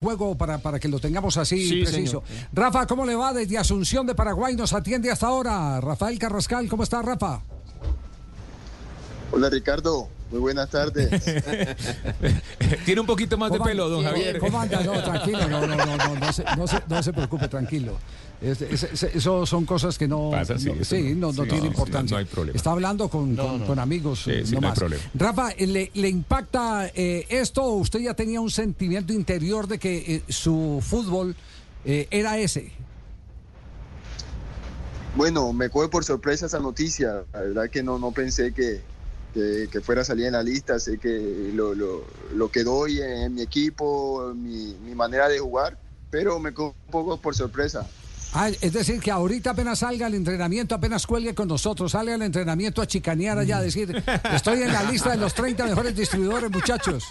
juego para, para que lo tengamos así preciso. Rafa, ¿cómo le va desde Asunción de Paraguay? Nos atiende hasta ahora. Rafael Carrascal, ¿cómo está Rafa? Hola Ricardo, muy buenas tardes. Tiene un poquito más de pelo, don Javier. ¿Cómo anda? No, tranquilo, no, no, no, no, no, se, no, se, no se preocupe, tranquilo. eso son cosas que no, sí, no, no, tiene importancia. No, hay problema. Está hablando con, con, con amigos. Sí, sí, no no hay más. problema. Rafa, ¿le, le impacta eh, esto o usted ya tenía un sentimiento interior de que eh, su fútbol eh, era ese? Bueno, me coge por sorpresa esa noticia. La verdad que no, no pensé que, que, que, fuera a salir en la lista. Sé que lo, lo, lo que doy en mi equipo, mi, mi, manera de jugar, pero me coge un poco por sorpresa. Ah, es decir, que ahorita apenas salga al entrenamiento, apenas cuelgue con nosotros, sale al entrenamiento a chicanear allá, a decir, estoy en la lista de los 30 mejores distribuidores, muchachos.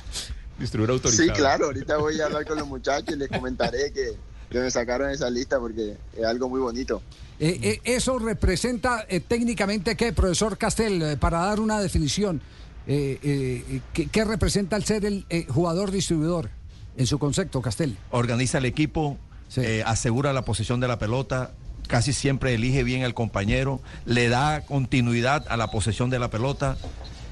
Distribuidor autorizado. Sí, claro, ahorita voy a hablar con los muchachos y les comentaré que, que me sacaron esa lista porque es algo muy bonito. Eh, eh, eso representa eh, técnicamente qué, profesor Castel, eh, para dar una definición, ¿qué, ¿qué, representa el ser el jugador distribuidor en su concepto, Castel? Organiza el equipo, sí. asegura la posesión de la pelota, casi siempre elige bien al compañero, le da continuidad a la posesión de la pelota.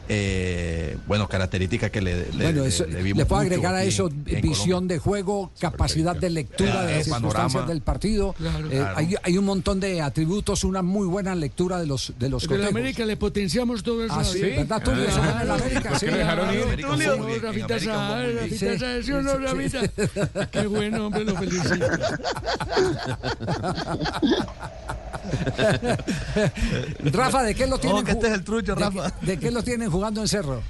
Eh, bueno, características que le, le, bueno, eso, le, le puedo agregar a eso en, visión de juego, capacidad de lectura claro, de las circunstancias del partido. Claro, eh, claro. Hay, hay, un montón de atributos, una muy buena lectura de los de los En América le potenciamos todo eso. Ah, sí, ¿verdad, en América, sí. dejaron ir? Qué bueno, hombre, lo felicito. Rafa, ¿de qué lo tienen? Oh, que este es el trucho, Rafa. ¿De, ¿De, qué lo tienen jugando en Cerro?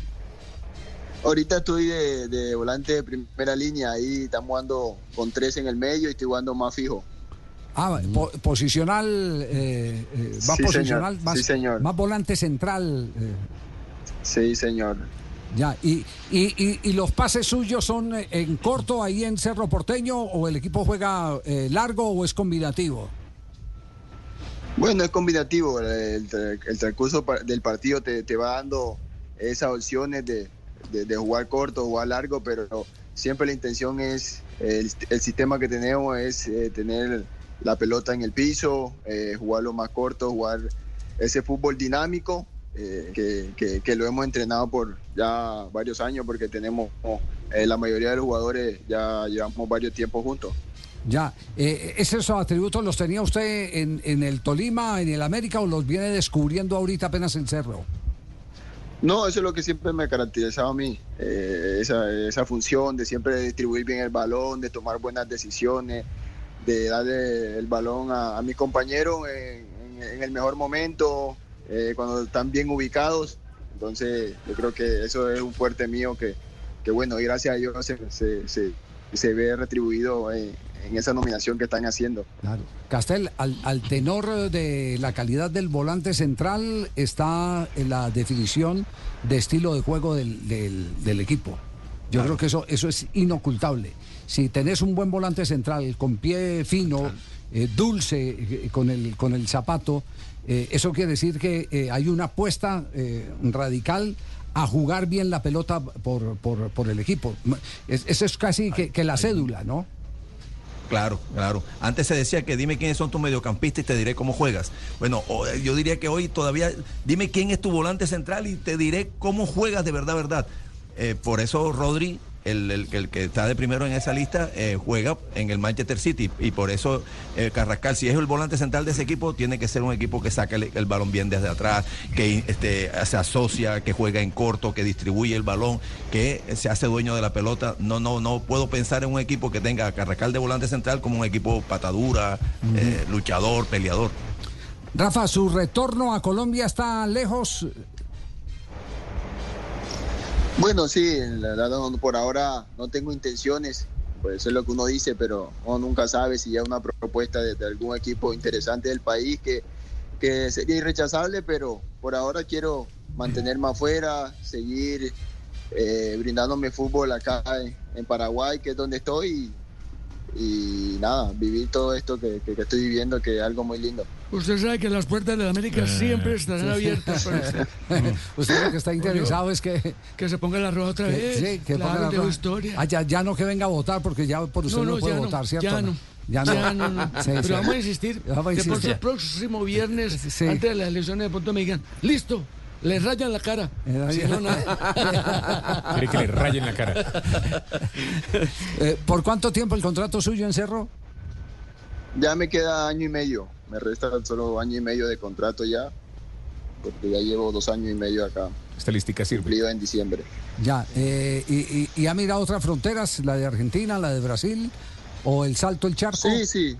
Ahorita estoy de, de, volante de primera línea, ahí estamos jugando con tres en el medio y estoy jugando más fijo. Ah, po posicional, eh, eh, va sí, posicional, señor. Más, sí, señor. más volante central. Eh. Sí, señor. Ya, y, y, y, y, los pases suyos son en corto ahí en Cerro Porteño o el equipo juega eh, largo o es combinativo? Bueno, es combinativo. El, el transcurso del partido te, te, va dando esas opciones de, de, jugar corto, jugar largo, pero siempre la intención es, el, sistema que tenemos es eh, tener la pelota en el piso, eh, jugarlo más corto, jugar ese fútbol dinámico. Eh, que, que, lo hemos entrenado por ya varios años porque tenemos la mayoría de los jugadores ya llevamos varios tiempos juntos. Ya, eh, ¿esos atributos los tenía usted en, en, el Tolima, en el América o los viene descubriendo ahorita apenas en Cerro? No, eso es lo que siempre me caracterizaba a mí, eh, esa, función de siempre distribuir bien el balón, de tomar buenas decisiones, de darle el balón a, a mi compañero en, el mejor momento, eh, cuando están bien ubicados. Entonces, yo creo que eso es un fuerte mío que, que bueno, y gracias a Dios se, se, ve retribuido en, en esa nominación que están haciendo. Claro. Castel, al, al, tenor de la calidad del volante central está en la definición de estilo de juego del, del, del equipo. Yo claro. creo que eso, eso es inocultable. Si tenés un buen volante central con pie fino, eh, dulce, eh, con, el, con el zapato, eh, eso quiere decir que hay una apuesta radical a jugar bien la pelota por, por, por el equipo. Es, eso es casi que, que la cédula, ¿no? Claro, claro. Antes se decía que dime quiénes son tus mediocampistas y te diré cómo juegas. Bueno, yo diría que hoy todavía dime quién es tu volante central y te diré cómo juegas de verdad, verdad. Eh, por eso Rodri, el, el, el, que está de primero en esa lista, eh, juega en el Manchester City. Y por eso eh, Carrascal, si es el volante central de ese equipo, tiene que ser un equipo que saque el, el balón bien desde atrás, que este, se asocia, que juega en corto, que distribuye el balón, que se hace dueño de la pelota. No, no, no puedo pensar en un equipo que tenga a Carrascal de volante central como un equipo patadura, eh, luchador, peleador. Rafa, su retorno a Colombia está lejos. Bueno, sí, la verdad por ahora no tengo intenciones, pues eso es lo que uno dice, pero uno nunca sabe si hay una propuesta de, algún equipo interesante del país que, que sería irrechazable, pero por ahora quiero mantenerme afuera, seguir eh, brindándome fútbol acá en, en, Paraguay, que es donde estoy, y nada, vivir todo esto que, que- que estoy viviendo, que es algo muy lindo. Usted sabe que las puertas de la América siempre estarán abiertas para usted. Usted lo que está interesado es que, Que se ponga la roja otra que- vez. sí, que claro, ponga la roja. historia. Ah, ya, ya no que venga a votar porque ya por usted No, no, no, puede votar, ¿cierto? ya no. Ya no. Ya no, no. Sí, Pero sí. vamos a insistir. Vamos a que por el próximo viernes, Sí. antes de las elecciones, de pronto me digan, listo, les rayan la cara. Eh, Si no, nada. Quiere que le rayen la cara. Eh, ¿Por cuánto tiempo el contrato suyo en Cerro? Ya me queda año y medio, me resta solo año y medio de contrato ya, porque ya llevo dos años y medio acá, Esta listica sirve. cumplido en diciembre. Ya. eh, y, y- y ha mirado otras fronteras? ¿La de Argentina, la de Brasil? ¿O el salto el charco? Sí, sí.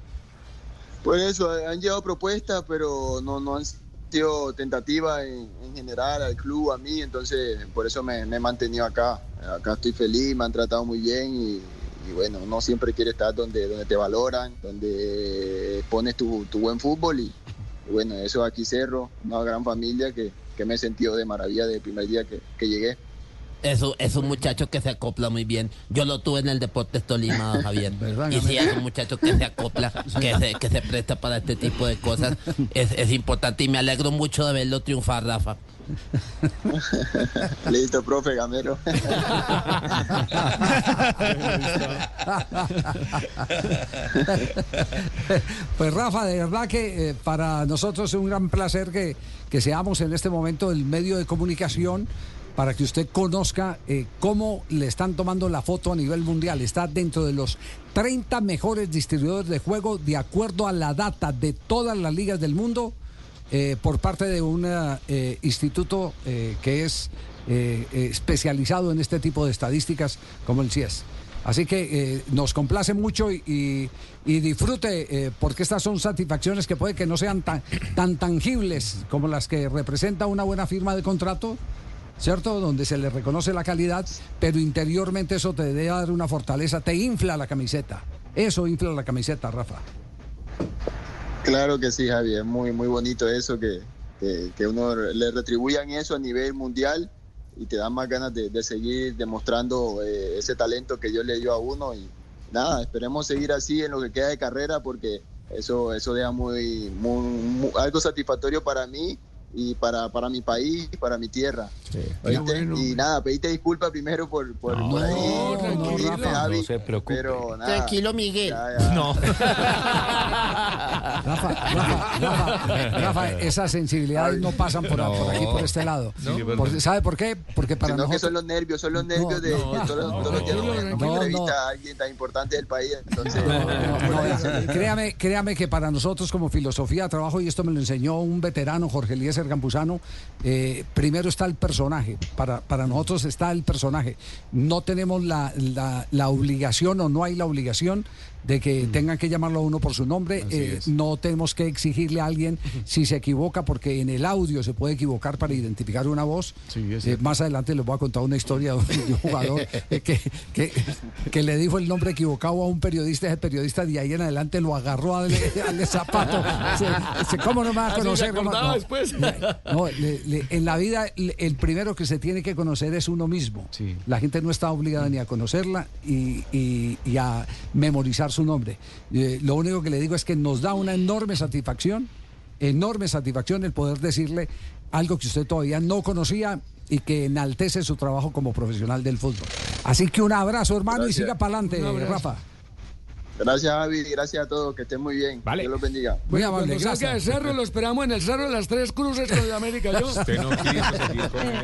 Por eso han llegado propuestas, pero no, no han sido tentativas en, en general al club, a mí, entonces por eso me, me he mantenido acá. Acá estoy feliz, me han tratado muy bien y, y bueno, no siempre quiere estar donde, donde te valoran, donde pones tu, tu buen fútbol y, y bueno, eso aquí Cerro, una gran familia que, que me he sentido de maravilla desde el primer día que, que llegué. Es un, es un muchacho que se acopla muy bien. Yo lo tuve en el Deportes Tolima, Javier. ¿Verdad, Y sí, es un muchacho que se acopla, que se, que se presta para este tipo de cosas. Es, es importante y me alegro mucho de verlo triunfar, Rafa. Listo, profe Gamero. Pues Rafa, de verdad que eh, para nosotros es un gran placer que, que seamos en este momento el medio de comunicación para que usted conozca eh, cómo le están tomando la foto a nivel mundial. Está dentro de los 30 mejores distribuidores de juego de acuerdo a la data de todas las ligas del mundo eh, por parte de un eh, instituto que es especializado en este tipo de estadísticas como el CIES. Así que nos complace mucho y, disfrute, porque estas son satisfacciones que puede que no sean tan tangibles como las que representa una buena firma de contrato, ¿cierto? Donde se le reconoce la calidad, pero interiormente eso te debe dar una fortaleza, te infla la camiseta. Eso infla la camiseta, Rafa. Claro que sí, Javier, muy, muy bonito eso, que, que, que uno le retribuyan eso a nivel mundial y te da más ganas de, de seguir demostrando eh, ese talento que Dios le dio a uno y nada, esperemos seguir así en lo que queda de carrera porque eso, eso deja muy, muy- muy- algo satisfactorio para mí y para, para mi país y para mi tierra. ¿Oíste? bueno. Y nada, pediste disculpas primero por, por, No, por ahí. no, tranquilo. Dime, Javi, No se preocupe. Pero nada, Tranquilo, Miguel. ya, ya. No. Rafa, Rafa, Rafa, Rafa, esas sensibilidades no pasan por, por aquí, por este lado. Por- ¿Sabe por qué? Porque para Sino que nosotros... son los nervios, son los nervios de, no, de todos, los- todos los días no, que no, me no. entrevista a alguien tan importante del país. Entonces, No, no, créame, créame que para nosotros como filosofía de trabajo, y esto me lo enseñó un veterano, Jorge Eliezer Campuzano, eh, primero está el personaje, para, para nosotros está el personaje. No tenemos la, la- la obligación o no hay la obligación de que tengan que llamarlo a uno por su nombre, eh, no tenemos que exigirle a alguien si se equivoca, porque en el audio se puede equivocar para identificar una voz. Eh, más adelante les voy a contar una historia de un jugador eh, que, que, que le dijo el nombre equivocado a un periodista, ese periodista de ahí en adelante lo agarró al, al zapato. Se- se- ¿Cómo no me va a conocer? ¿Cómo- acordaba no, después. no, le- le- en la vida el primero que se tiene que conocer es uno mismo. La gente no está obligada ni a conocerla y, y- y a memorizar su nombre. Eh, lo único que le digo es que nos da una enorme satisfacción, enorme satisfacción el poder decirle algo que usted todavía no conocía y que enaltece su trabajo como profesional del fútbol. Así que un abrazo, hermano, Gracias. y siga para adelante. Rafa. gracias, Javi, gracias a todos, que estén muy bien. Vale. Dios los bendiga. Muy amable, gracias. cerro, lo esperamos en el cerro de las tres cruces con el América. Yo. Usted no quiso seguir con él.